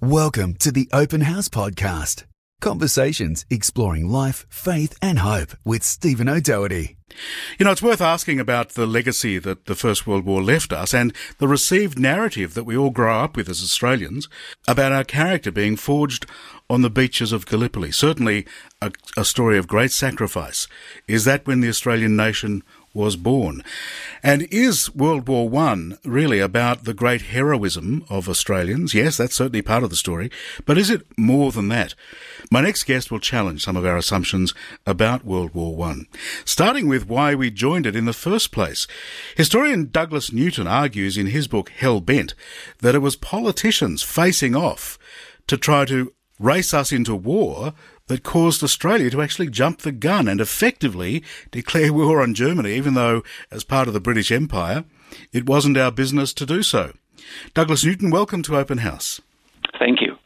Welcome to the Open House Podcast. Conversations exploring life, faith, and hope with Stephen O'Doherty. You know, it's worth asking about the legacy that the First World War left us and the received narrative that we all grow up with as Australians about our character being forged on the beaches of Gallipoli. Certainly a, a story of great sacrifice. Is that when the Australian nation was born. And is World War One really about the great heroism of Australians? Yes, that's certainly part of the story. But is it more than that? My next guest will challenge some of our assumptions about World War One, starting with why we joined it in the first place. Historian Douglas Newton argues in his book Hell Bent that it was politicians facing off to try to race us into war that caused Australia to actually jump the gun and effectively declare war on Germany, even though, as part of the British Empire, it wasn't our business to do so. Douglas Newton, welcome to Open House. Thank you.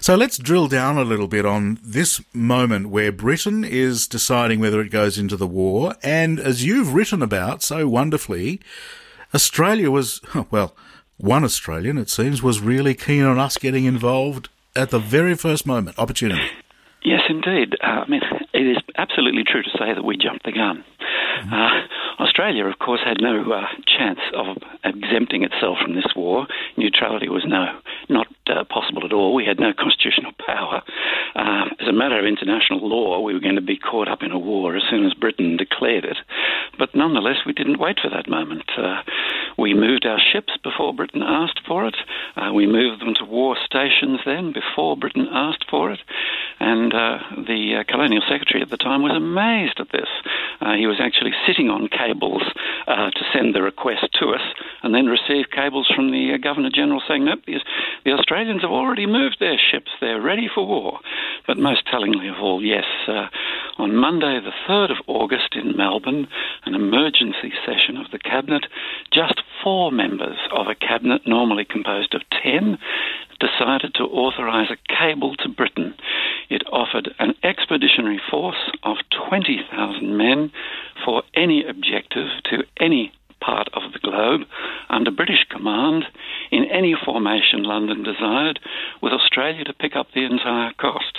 So let's drill down a little bit on this moment where Britain is deciding whether it goes into the war. And as you've written about so wonderfully, Australia was, well, one Australian, it seems, was really keen on us getting involved at the very first moment, opportunity. Yes, indeed. Uh, I mean, it is absolutely true to say that we jumped the gun. Mm-hmm. Uh, Australia, of course, had no uh, chance of exempting itself from this war. Neutrality was no not uh, possible at all. We had no constitutional power. Uh, as a matter of international law, we were going to be caught up in a war as soon as Britain declared it. But nonetheless, we didn't wait for that moment. Uh, we moved our ships before Britain asked for it. Uh, we moved them to war stations then before Britain asked for it. And uh, the uh, colonial secretary at the time was amazed at this. Uh, he was actually sitting on cables uh, to send the request to us and then received cables from the uh, Governor General saying, nope, the, the, Australians have already moved their ships. They're ready for war. But most tellingly of all, yes, on Monday, the 3rd of August in Melbourne, an emergency session of the Cabinet, just four members of a Cabinet normally composed of 10 decided to authorise a cable to Britain. It offered an expeditionary force of 20,000 men for any objective to any part of the globe under British command in any formation London desired, with Australia to pick up the entire cost.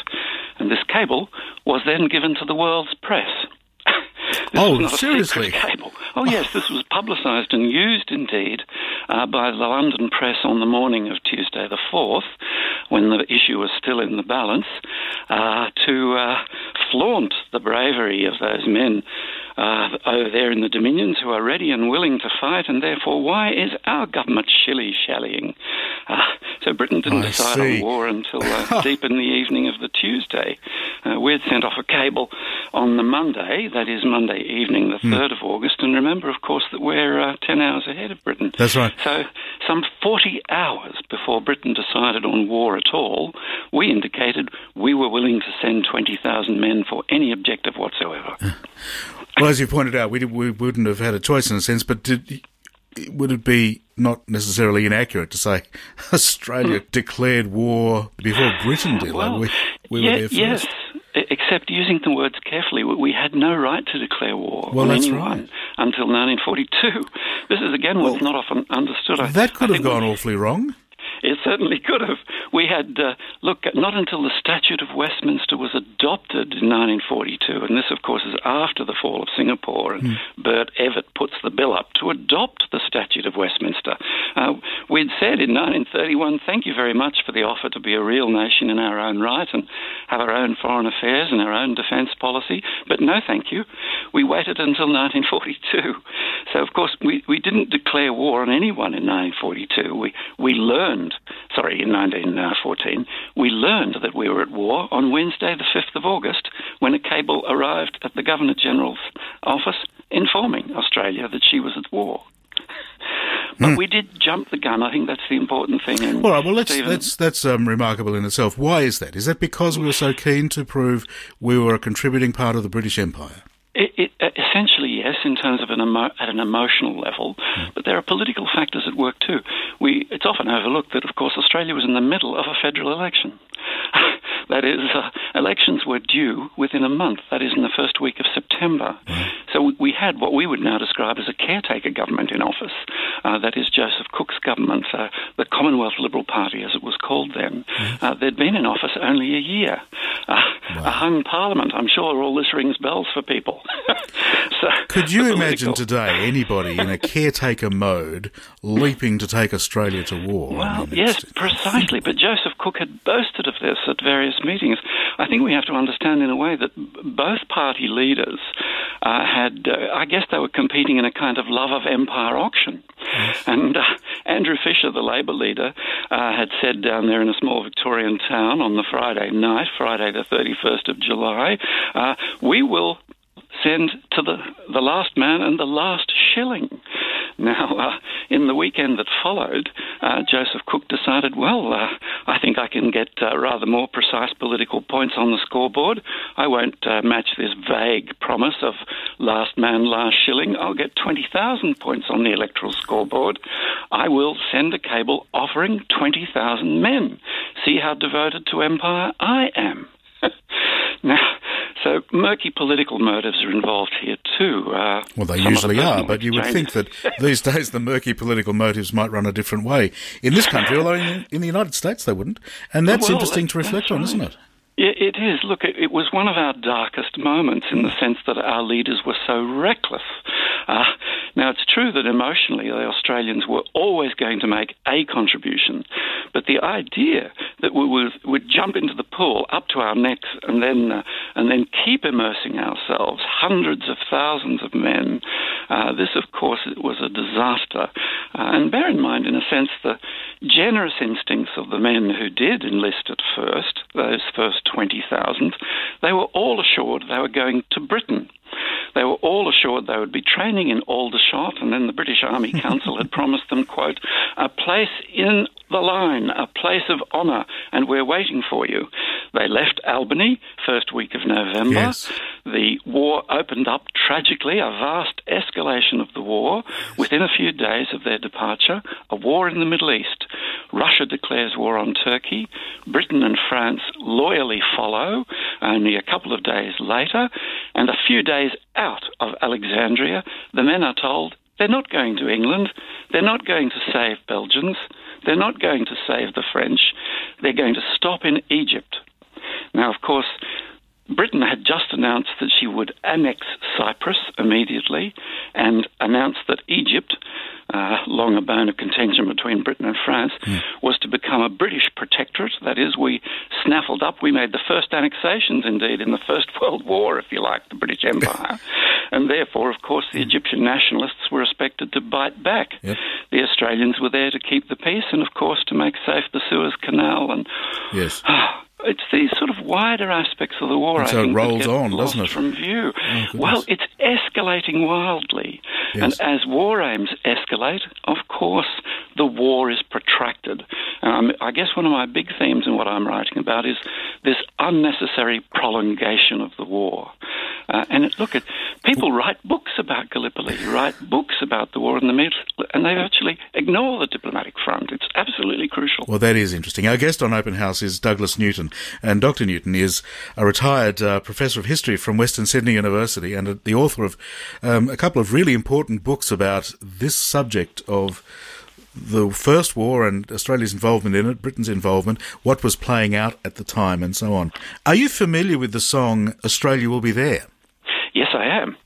And this cable was then given to the world's press. oh, seriously? Cable. Oh, yes, this was publicised and used indeed uh, by the London press on the morning of Tuesday the 4th, when the issue was still in the balance, uh, to uh, flaunt the bravery of those men uh, over there in the Dominions who are ready and willing to fight, and therefore, why is our government shilly shallying? Uh, so Britain didn't I decide see. on war until uh, deep in the evening of the Tuesday. Uh, we'd sent off a cable on the Monday, that is Monday evening, the 3rd of August, and remember, of course, that we're uh, 10 hours ahead of Britain. That's right. So, some 40 hours before Britain decided on war at all, we indicated we were willing to send 20,000 men for any objective whatsoever. Well, as you pointed out, we, we wouldn't have had a choice in a sense, but did, would it be not necessarily inaccurate to say Australia hmm. declared war before Britain did? Well, we, we yeah, were there first. Yes, except using the words carefully, we had no right to declare war Well, on that's anyone right. until 1942. This is again what's not often understood. That could I have think we- gone awfully wrong. It certainly could have. We had, uh, look, not until the Statute of Westminster was adopted in 1942, and this, of course, is after the fall of Singapore, and Bert Evatt puts the bill up to adopt the Statute of Westminster. Uh, we'd said in 1931, thank you very much for the offer to be a real nation in our own right and have our own foreign affairs and our own defence policy, but no thank you. We waited until 1942. So, of course, we, we didn't declare war on anyone in 1942. We, we learned, sorry, in 1914, we learned that we were at war on Wednesday, the 5th of August, when a cable arrived at the Governor General's office informing Australia that she was at war. But we did jump the gun. I think that's the important thing. And. All right. Well, let's, Stephen- that's that's um, remarkable in itself. Why is that? Is that because we were so keen to prove we were a contributing part of the British Empire? It, it, uh, essentially, yes, in terms of an emo- at an emotional level, but there are political factors at work too. We, it's often overlooked that, of course, Australia was in the middle of a federal election. That is, uh, elections were due within a month. That is, in the first week of September. Mm. So we had what we would now describe as a caretaker government in office. Uh, that is Joseph Cook's government, uh, the Commonwealth Liberal Party, as it was called then. Mm. they'd been in office only a year. Uh, wow. A hung parliament. I'm sure all this rings bells for people. Could you imagine today anybody in a caretaker mode leaping to take Australia to war? Well, yes, precisely. But Joseph Cook had boasted of this at various meetings. I think we have to understand, in a way, that both party leaders uh, had, uh, I guess, they were competing in a kind of love of empire auction. Yes. And uh, Andrew Fisher, the Labor leader, uh, had said down there in a small Victorian town on the Friday night, Friday the 31st of July, uh, we will send to the, the last man and the last shilling. Now, uh, in the weekend that followed, uh, Joseph Cook decided, well, uh, I think I can get uh, rather more precise political points on the scoreboard. I won't uh, match this vague promise of last man, last shilling. I'll get 20,000 points on the electoral scoreboard. I will send a cable offering 20,000 men. See how devoted to empire I am. now, so murky political motives are involved here too. Uh, well, they usually are, but you would think that these days the murky political motives might run a different way in this country, although in, in the United States they wouldn't. And that's well, interesting to reflect on, right. isn't it? It is. Look, it, was one of our darkest moments in the sense that our leaders were so reckless. Uh, now, it's true that emotionally the Australians were always going to make a contribution, but the idea that we would, would jump into the pool up to our necks and then uh, and then keep immersing ourselves, hundreds of thousands of men, uh, this, of course, was a disaster. Uh, and bear in mind, in a sense, the generous instincts of the men who did enlist at first, those first 20,000, they were all assured they were going to Britain. They were all assured they would be training in Aldershot, and then the British Army Council had promised them, quote, a place in the line, a place of honour, and we're waiting for you. They left Albany first week of November. Yes. The war opened up tragically, a vast escalation of the war. Within a few days of their departure, a war in the Middle East. Russia declares war on Turkey. Britain and France loyally follow only a couple of days later. And a few days out of Alexandria, the men are told they're not going to England. They're not going to save Belgians. They're not going to save the French. They're going to stop in Egypt. Now, of course, Britain had just announced that she would annex Cyprus immediately and announced that Egypt, long a bone of contention between Britain and France, mm. was to become a British protectorate. That is, we snaffled up, we made the first annexations indeed in the First World War, if you like, the British Empire. and therefore, of course, the Egyptian nationalists were expected to bite back. Yep. The Australians were there to keep the peace and, of course, to make safe the Suez Canal. And yes. it's these sort of wider aspects of the war. And I so think, it rolls on, doesn't it? From view. Oh, well, it's escalating wildly, yes. and as war aims escalate, of course, the war is protracted. Um, I guess one of my big themes in what I'm writing about is this unnecessary prolongation of the war. Uh, and it, look, at people write books about Gallipoli, write books about the war in the Middle, and they actually ignore the diplomatic front. It's absolutely crucial. Well, that is interesting. Our guest on Open House is Douglas Newton, and Dr. Newton is a retired uh, professor of history from Western Sydney University and the author of um, a couple of really important books about this subject of the First War and Australia's involvement in it, Britain's involvement, what was playing out at the time, and so on. Are you familiar with the song Australia Will Be There? Yes, I am.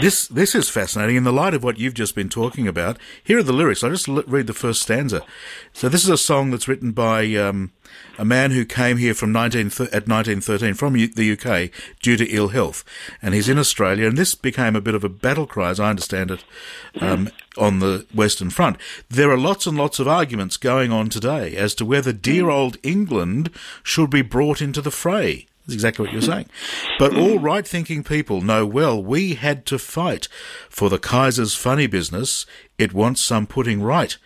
This this is fascinating. In the light of what you've just been talking about, here are the lyrics. I'll just read the first stanza. So this is a song that's written by um, a man who came here from 19 at 1913 from the UK due to ill health, and he's in Australia. And this became a bit of a battle cry, as I understand it, um, on the Western Front. There are lots and lots of arguments going on today as to whether dear old England should be brought into the fray. That's exactly what you're saying. But all right thinking people know well we had to fight for the Kaiser's funny business. It wants some putting right.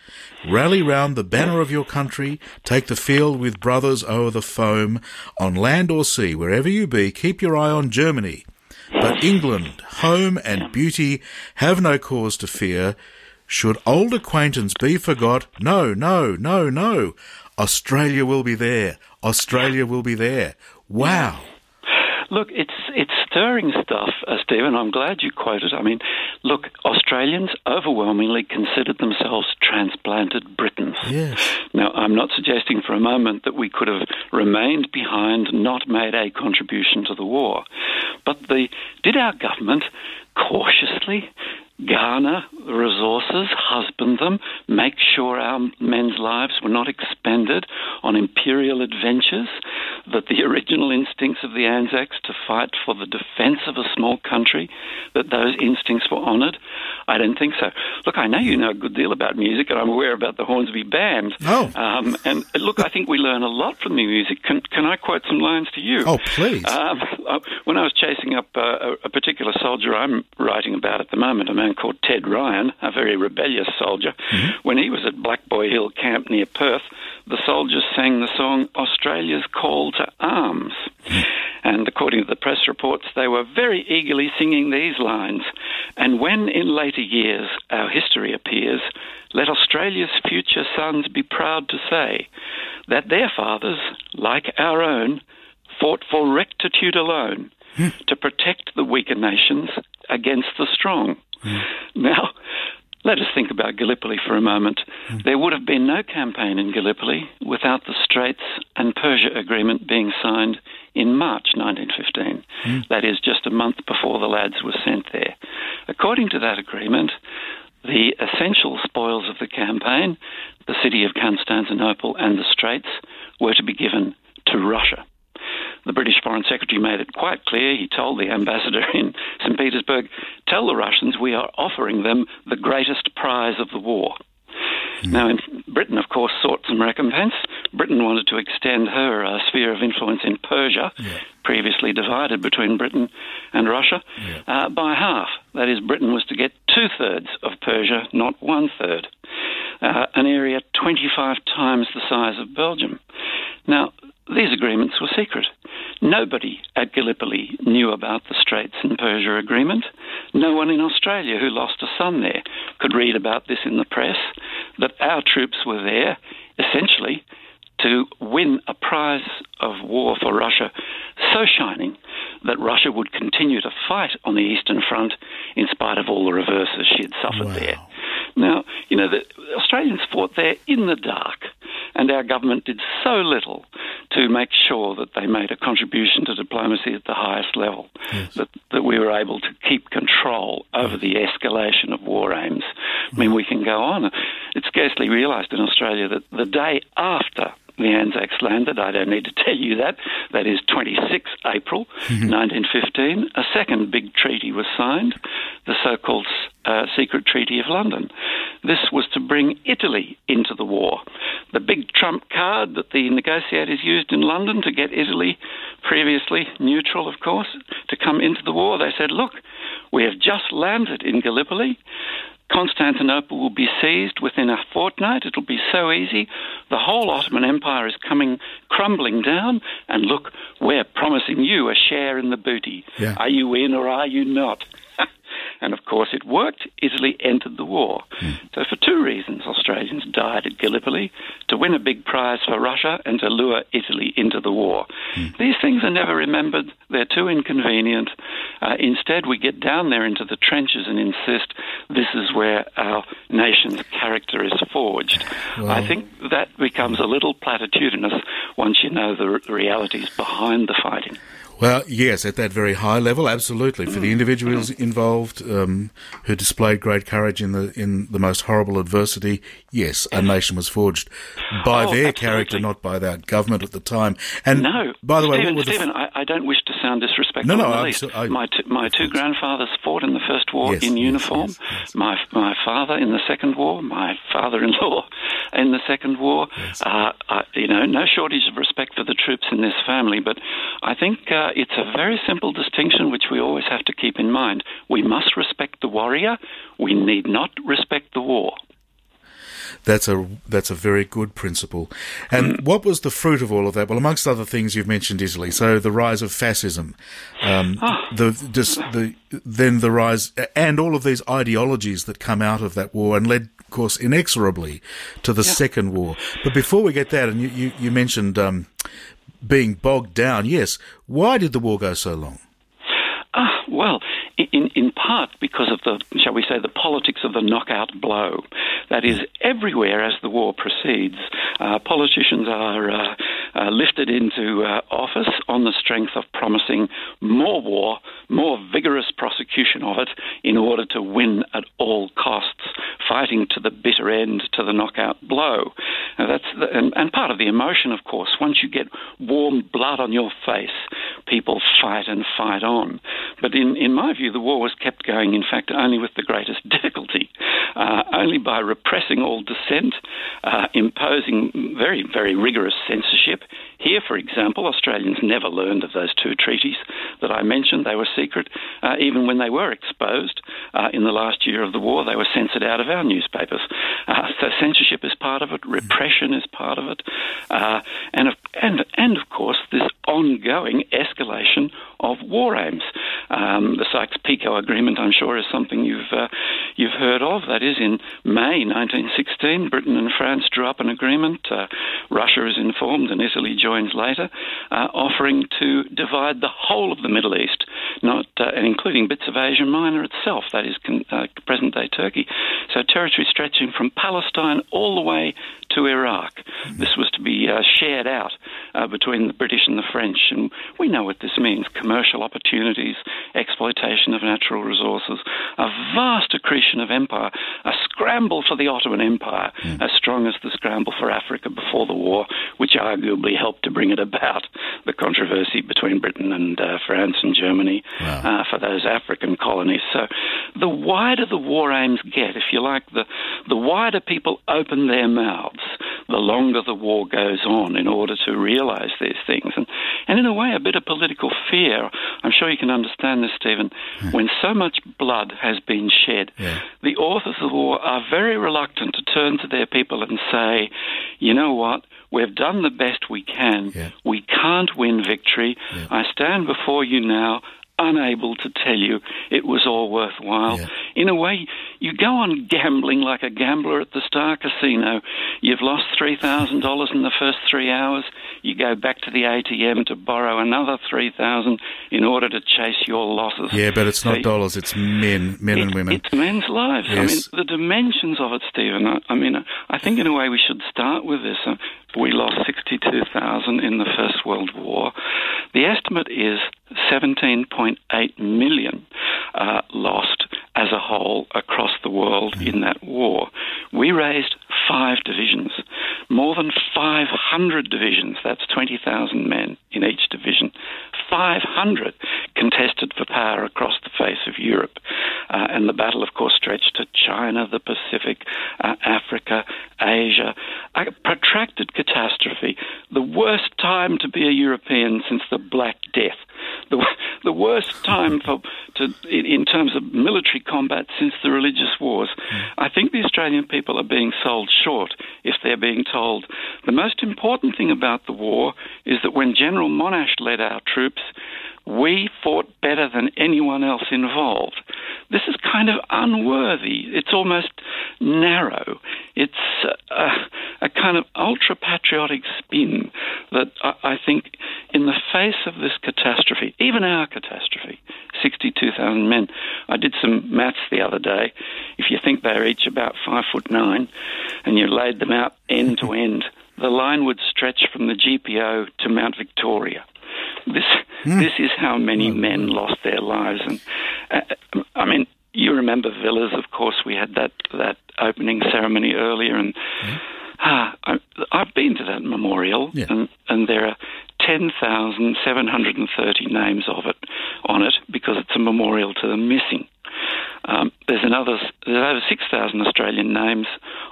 Rally round the banner of your country. Take the field with brothers o'er the foam. On land or sea, wherever you be, keep your eye on Germany. But England, home and beauty, have no cause to fear. Should old acquaintance be forgot? No, no, no, no. Australia will be there. Australia will be there Wow. Look, it's it's stirring stuff, uh, Stephen. I'm glad you quoted. I mean, look, Australians overwhelmingly considered themselves transplanted Britons. Yes. Now, I'm not suggesting for a moment that we could have remained behind, not made a contribution to the war, but the did our government cautiously garner resources, husband them, make sure our men's lives were not expended on imperial adventures, that the original instincts of the Anzacs to fight for the defence of a small country, that those instincts were honoured? I don't think so. Look, I know you know a good deal about music, and I'm aware about the Hornsby Band. Oh. Um, and look, I think we learn a lot from the music. Can, can I quote some lines to you? Oh, please. Um, uh, when I was chasing up uh, a, a particular soldier I'm writing about at the moment, a man called Ted Ryan, a very rebellious soldier, mm-hmm. when he was at Black Boy Hill Camp near Perth, the soldiers sang the song Australia's Call to Arms. Mm-hmm. And according to the press reports, they were very eagerly singing these lines. And when in later years our history appears, let Australia's future sons be proud to say that their fathers, like our own, fought for rectitude alone hmm. to protect the weaker nations against the strong. Mm. Now, let us think about Gallipoli for a moment. Mm. There would have been no campaign in Gallipoli without the Straits and Persia Agreement being signed in March 1915. Mm. That is just a month before the lads were sent there. According to that agreement, the essential spoils of the campaign, the city of Constantinople and the Straits, were to be given to Russia. The British Foreign Secretary made it quite clear. He told the ambassador in St. Petersburg, Tell the Russians we are offering them the greatest prize of the war. Now, Britain, of course, sought some recompense. Britain wanted to extend her uh, sphere of influence in Persia, previously divided between Britain and Russia, uh, by half. That is, Britain was to get two thirds of Persia, not one third. Uh, an area 25 times the size of Belgium. Now, these agreements were secret. Nobody at Gallipoli knew about the Straits and Persia Agreement. No one in Australia who lost a son there could read about this in the press, that our troops were there essentially to win a prize of war for Russia so shining that Russia would continue to fight on the Eastern Front in spite of all the reverses she had suffered Wow. there. Now, you know, the Australians fought there in the dark, and our government did so little to make sure that they made a contribution to diplomacy at the highest level, that, that we were able to keep control over the escalation of war aims. I mean, we can go on. It's scarcely realised in Australia that the day after the Anzacs landed. I don't need to tell you that. That is 26 April 1915. A second big treaty was signed, the so-called uh, Secret Treaty of London. This was to bring Italy into the war. The big trump card that the negotiators used in London to get Italy, previously neutral, of course, to come into the war. They said, look, we have just landed in Gallipoli. Constantinople will be seized within a fortnight. It'll be so easy. The whole Ottoman Empire is coming crumbling down. And look, we're promising you a share in the booty. Yeah. Are you in or are you not? and of course, it worked. Italy entered the war. So, for two reasons, Australians died at Gallipoli to win a big prize for Russia and to lure Italy into the war. These things are never remembered. They're too inconvenient. Uh, instead, we get down there into the trenches and insist this is where our nation's character is forged. I think that becomes a little platitudinous once you know the, the realities behind the fighting. Well, yes, at that very high level, absolutely. For the individuals involved um, who displayed great courage in the in the most horrible adversity, yes, a nation was forged by Oh, their absolutely. character, not by their government at the time. And No, by the way, Stephen, what were the Stephen I, I don't wish to sound disrespectful No, no, in the I'm least. I- my two, my two grandfathers fought in the first war Yes, in uniform. yes, yes. My my father in the second war. My father-in-law in the second war. Uh, I, you know, no shortage of respect for the troops in this family, but I think uh, it's a very simple distinction which we always have to keep in mind. We must respect the warrior. We need not respect the war. That's a that's a very good principle. And Mm. what was the fruit of all of that? Well, amongst other things, you've mentioned Italy. So the rise of fascism, um, Ah. the just the then the rise and all of these ideologies that come out of that war and led, of course, inexorably to the second war. But before we get that, and you you, you mentioned. Um, being bogged down, yes. Why did the war go so long? In, in part because of the, shall we say, the politics of the knockout blow. That is, everywhere as the war proceeds, uh, politicians are uh, uh, lifted into uh, office on the strength of promising more war, more vigorous prosecution of it in order to win at all costs, fighting to the bitter end, to the knockout blow. Now that's the, and, and part of the emotion, of course. Once you get warm blood on your face, people fight and fight on. But in, in my view, the war was kept going, in fact, only with the greatest difficulty, uh, only by repressing all dissent, uh, imposing very, very rigorous censorship. Here, for example, Australians never learned of those two treaties that I mentioned. They were secret. Uh, even when they were exposed uh, in the last year of the war, they were censored out of our newspapers. Uh, so censorship is part of it, repression is part of it, uh, and, and, and of course, this ongoing escalation of war aims. Um, the Sykes-Picot Agreement, I'm sure, is something you've uh, you've heard of. That is, in May 1916, Britain and France drew up an agreement. Uh, Russia is informed, and Italy joins later, uh, offering to divide the whole of the Middle East, not uh, including bits of Asia Minor itself. That is uh, present-day Turkey. So territory stretching from Palestine all the way to Iraq. This was to be uh, shared out uh, between the British and the French, and we know what this means commercial opportunities, exploitation of natural resources, a vast accretion of empire, a scramble for the Ottoman Empire, mm. as strong as the scramble for Africa before the war, which arguably helped to bring it about, the controversy between Britain and uh, France and Germany wow. uh, for those African colonies. So the wider the war aims get, if you like, the, the wider people open their mouths, the longer the war goes on in order to realize these things. And, and in a way, a bit of political fear. I'm sure you can understand this, Stephen. Yeah. When so much blood has been shed, yeah. the authors of the war are very reluctant to turn to their people and say, you know what? We've done the best we can. Yeah. We can't win victory. I stand before you now unable to tell you it was all worthwhile. Yeah. In a way, you go on gambling like a gambler at the Star Casino. You've lost $3,000 in the first three hours. You go back to the ATM to borrow another 3000 in order to chase your losses. Yeah, but it's not so dollars, it's men, men it, and women. It's men's lives. Yes. I mean, the dimensions of it, Stephen, I, I, mean, I think in a way we should start with this. Uh, we lost 62,000 in the First World War. The estimate is 17.8 million uh, lost as a whole across the world in that war. We raised five divisions, more than 500 divisions, that's 20,000 men in each division, 500 contested for power across the face of Europe. Uh, and the battle, of course, stretched to China, the Pacific, uh, Africa, Asia. A protracted catastrophe, the worst time to be a European since the Black Death the, the worst time for in, terms of military combat since the religious wars. I think the Australian people are being sold short if they're being told the most important thing about the war is that when General Monash led our troops, we fought better than anyone else involved. This is kind of unworthy. It's almost narrow. It's a, a kind of ultra patriotic spin that I, I, think, in the face of this catastrophe, even our catastrophe, 62,000 men, I did some maths the other day. If you think they're each about five foot nine and you laid them out end to end, the line would stretch from the GPO to Mount Victoria. This mm. this is how many men lost their lives, and uh, I mean, you remember Villers, of course. We had that that opening ceremony earlier, and mm. ah, I, have been to that memorial, yeah. and and there are 10,730 names of it on it because it's a memorial to the missing. Um, there's another there's over 6,000 Australian names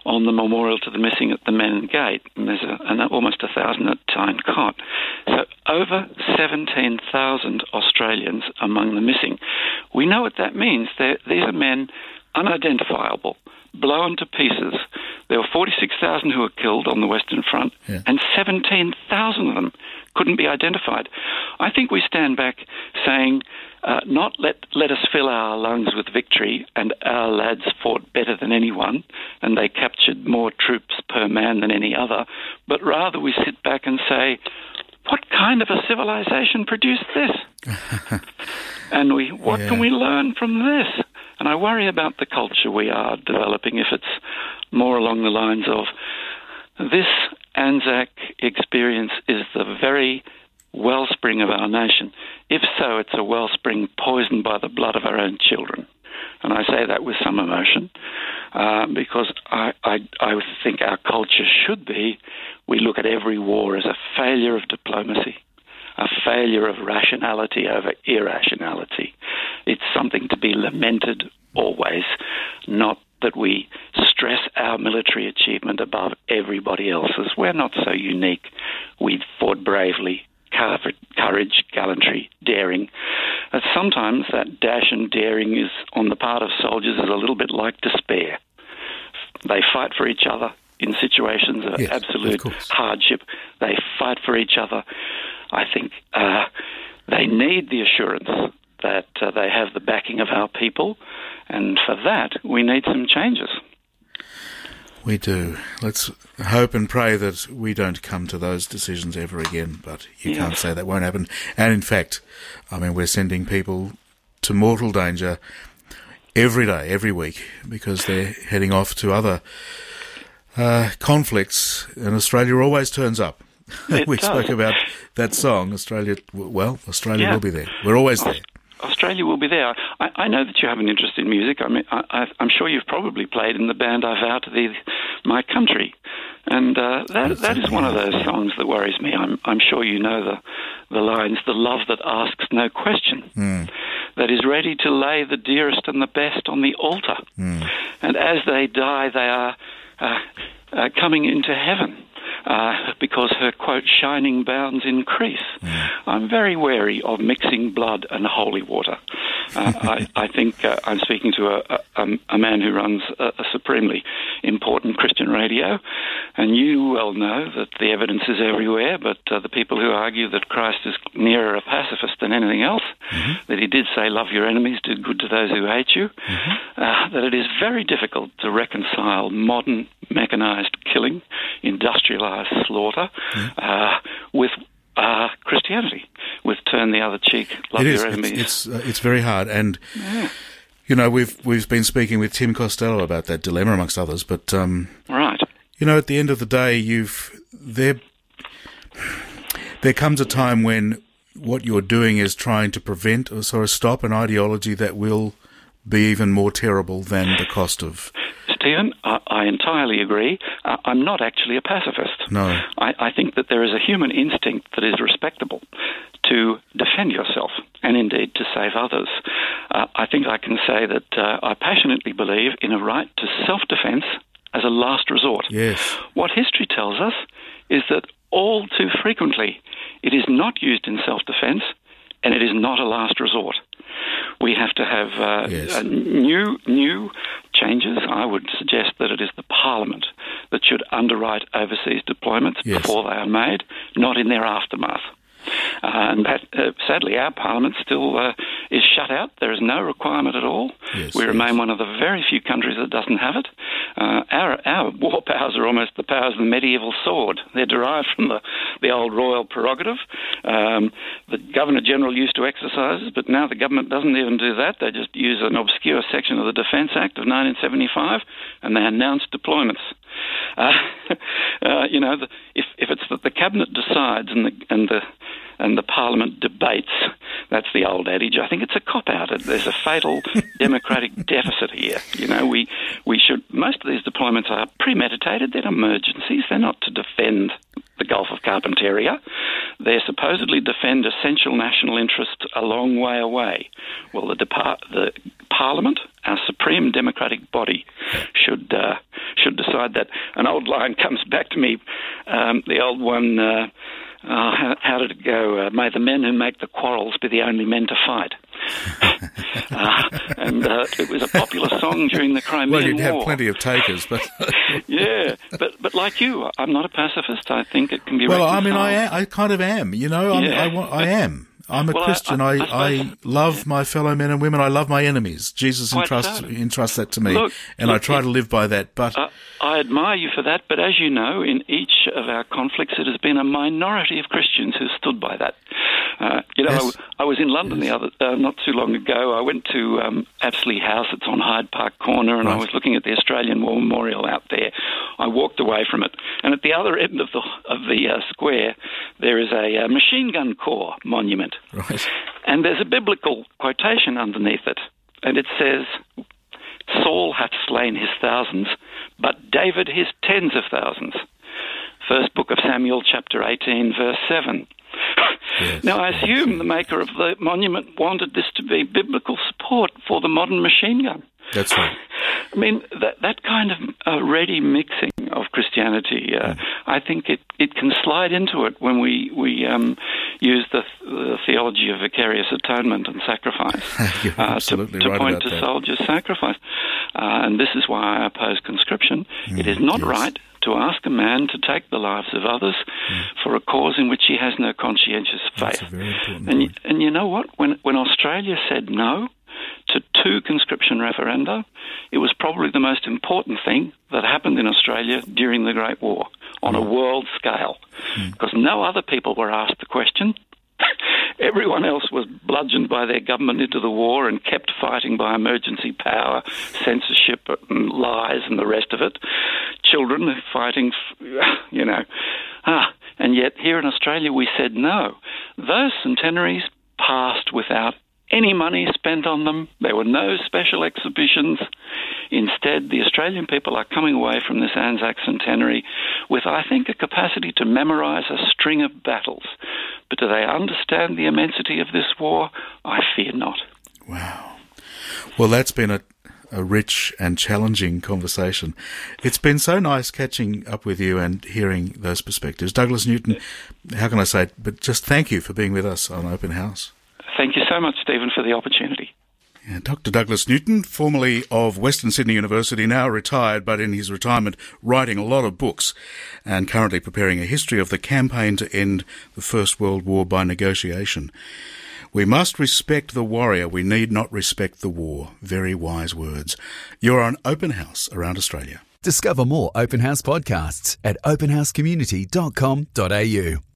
on the memorial to the missing at the Menin Gate, and there's a, an, almost a thousand at Tyne Cot. So over 17,000 Australians among the missing. We know what that means. They're, these are men unidentifiable, blown to pieces. There were 46,000 who were killed on the Western Front, yeah. and 17,000 of them couldn't be identified. I think we stand back saying, uh, not let, let us fill our lungs with victory, and our lads fought better than anyone, and they captured more troops per man than any other, but rather we sit back and say, what kind of a civilization produced this? and we, what Yeah. can we learn from this? And I worry about the culture we are developing if it's more along the lines of this Anzac experience is the very wellspring of our nation. If so, it's a wellspring poisoned by the blood of our own children. And I say that with some emotion uh, because I, I, I think our culture should be we look at every war as a failure of diplomacy, a failure of rationality over irrationality. It's something to be lamented always, not that we stress our military achievement above everybody else's. We're not so unique. We fought bravely, courage, gallantry, daring. Sometimes that dash and daring is on the part of soldiers is a little bit like despair. They fight for each other in situations of Yes, absolute course. hardship. They fight for each other. I think uh, they need the assurance that uh, they have the backing of our people, and for that we need some changes. We do. Let's hope and pray that we don't come to those decisions ever again, but you Yes. can't say that won't happen. And in fact, I mean, we're sending people to mortal danger every day, every week, because they're heading off to other uh, conflicts, and Australia always turns up. We does. spoke about that song, Australia, well, Australia Yeah. will be there. We're always there. Australia will be there. I, I know that you have an interest in music. I mean, I, I'm sure you've probably played in the band I vow to thee, my country, and uh, that that is one of those songs that worries me. I'm I'm sure you know the the lines: "The love that asks no question, Hmm. that is ready to lay the dearest and the best on the altar, and as they die, they are uh, uh, coming into heaven." Uh, because her quote shining bounds increase. I'm very wary of mixing blood and holy water. Uh, I, I think uh, I'm speaking to a, a, a man who runs a, a supremely important Christian radio, and you well know that the evidence is everywhere. But uh, the people who argue that Christ is nearer a pacifist than anything else, that he did say, "Love your enemies, do good to those who hate you," uh, that it is very difficult to reconcile modern mechanized killing, industrialized slaughter, uh, with uh, Christianity, with turn the other cheek, love it is. your It's enemies. it's, uh, it's very hard, and you know we've we've been speaking with Tim Costello about that dilemma amongst others. But um, right. you know, at the end of the day, you've there. There comes a time when what you're doing is trying to prevent or sort of stop an ideology that will be even more terrible than the cost of. Stephen, I, I entirely agree. Uh, I'm not actually a pacifist. No. I, I think that there is a human instinct that is respectable to defend yourself and indeed to save others. Uh, I think I can say that uh, I passionately believe in a right to self defense as a last resort. Yes. What history tells us is that all too frequently it is not used in self defense and it is not a last resort. We have to have uh, Yes. new new changes. I would suggest that it is the Parliament that should underwrite overseas deployments Yes. before they are made, not in their aftermath. Uh, and that, uh, sadly, our Parliament still uh, is shut out. There is no requirement at all. Yes, we yes. remain one of the very few countries that doesn't have it. Uh, our, our war powers are almost the powers of the medieval sword. They're derived from the, the old royal prerogative. Um, the Governor General used to exercise it, but now the government doesn't even do that. They just use an obscure section of the Defence Act of 1975 and they announce deployments. Uh, uh, you know, the, if, if it's that the cabinet decides and the and the and the parliament debates, that's the old adage. I think it's a cop out. There's a fatal democratic deficit here. You know, we we should. Most of these deployments are premeditated. They're emergencies. They're not to defend the Gulf of Carpentaria. They're supposedly defend essential national interests a long way away. Well, the depart the Parliament, our supreme democratic body, should uh, should decide that. An old line comes back to me. Um, the old one. Uh, uh, how, how did it go? Uh, May the men who make the quarrels be the only men to fight. uh, and uh, it was a popular song during the Crimean War. Well, you'd War. have plenty of takers, but yeah, but but like you, I'm not a pacifist. I think it can be. well, I mean, I am, I kind of am. You know, I, mean, Yeah. I, wa- I am. I'm a Well, Christian. I- I, I I, love my fellow men and women. I love my enemies. Jesus entrusts so. entrusts that to me, Look, and I try it- to live by that. But Uh, I admire you for that, but as you know, in each of our conflicts, it has been a minority of Christians who stood by that. Uh, you know, Yes. I, I was in London Yes. the other uh, not too long ago. I went to um, Apsley House. It's on Hyde Park Corner, and I was looking at the Australian War Memorial out there. I walked away from it, and at the other end of the of the uh, square, there is a uh, machine gun corps monument, Right. and there's a biblical quotation underneath it, and it says. Saul hath slain his thousands, but David his tens of thousands. First book of Samuel, chapter 18, verse 7. Yes, now, I assume the maker of the monument wanted this to be biblical support for the modern machine gun. That's right. I mean, that, that kind of uh, ready mixing of Christianity, uh, I think it, it can slide into it when we, we um, use the, the theology of vicarious atonement and sacrifice You're uh, to, right point to that. soldiers' sacrifice. Uh, and this is why I oppose conscription. it is not yes. right to ask a man to take the lives of others mm. for a cause in which he has no conscientious faith. That's a very and, y- point. and you know what? When, when Australia said no to two conscription referenda, it was probably the most important thing that happened in Australia during the Great War on a mm. world scale. Mm. Because no other people were asked the question. Everyone else was bludgeoned by their government into the war and kept fighting by emergency power, censorship, and lies, and the rest of it. Children fighting, you know. Ah, and yet here in Australia we said no. Those centenaries passed without any money spent on them. There were no special exhibitions. Instead, the Australian people are coming away from this Anzac centenary with, I think, a capacity to memorise a string of battles. But do they understand the immensity of this war? I fear not. Wow. Well, that's been a, a rich and challenging conversation. It's been so nice catching up with you and hearing those perspectives. Douglas Newton, how can I say it? But just thank you for being with us on Open House. Thank you so much, Stephen, for the opportunity. Yeah, Dr. Douglas Newton, formerly of Western Sydney University, now retired, but in his retirement writing a lot of books and currently preparing a history of the campaign to end the First World War by negotiation. We must respect the warrior. We need not respect the war. Very wise words. You're on Open House around Australia. Discover more Open House podcasts at openhousecommunity.com.au.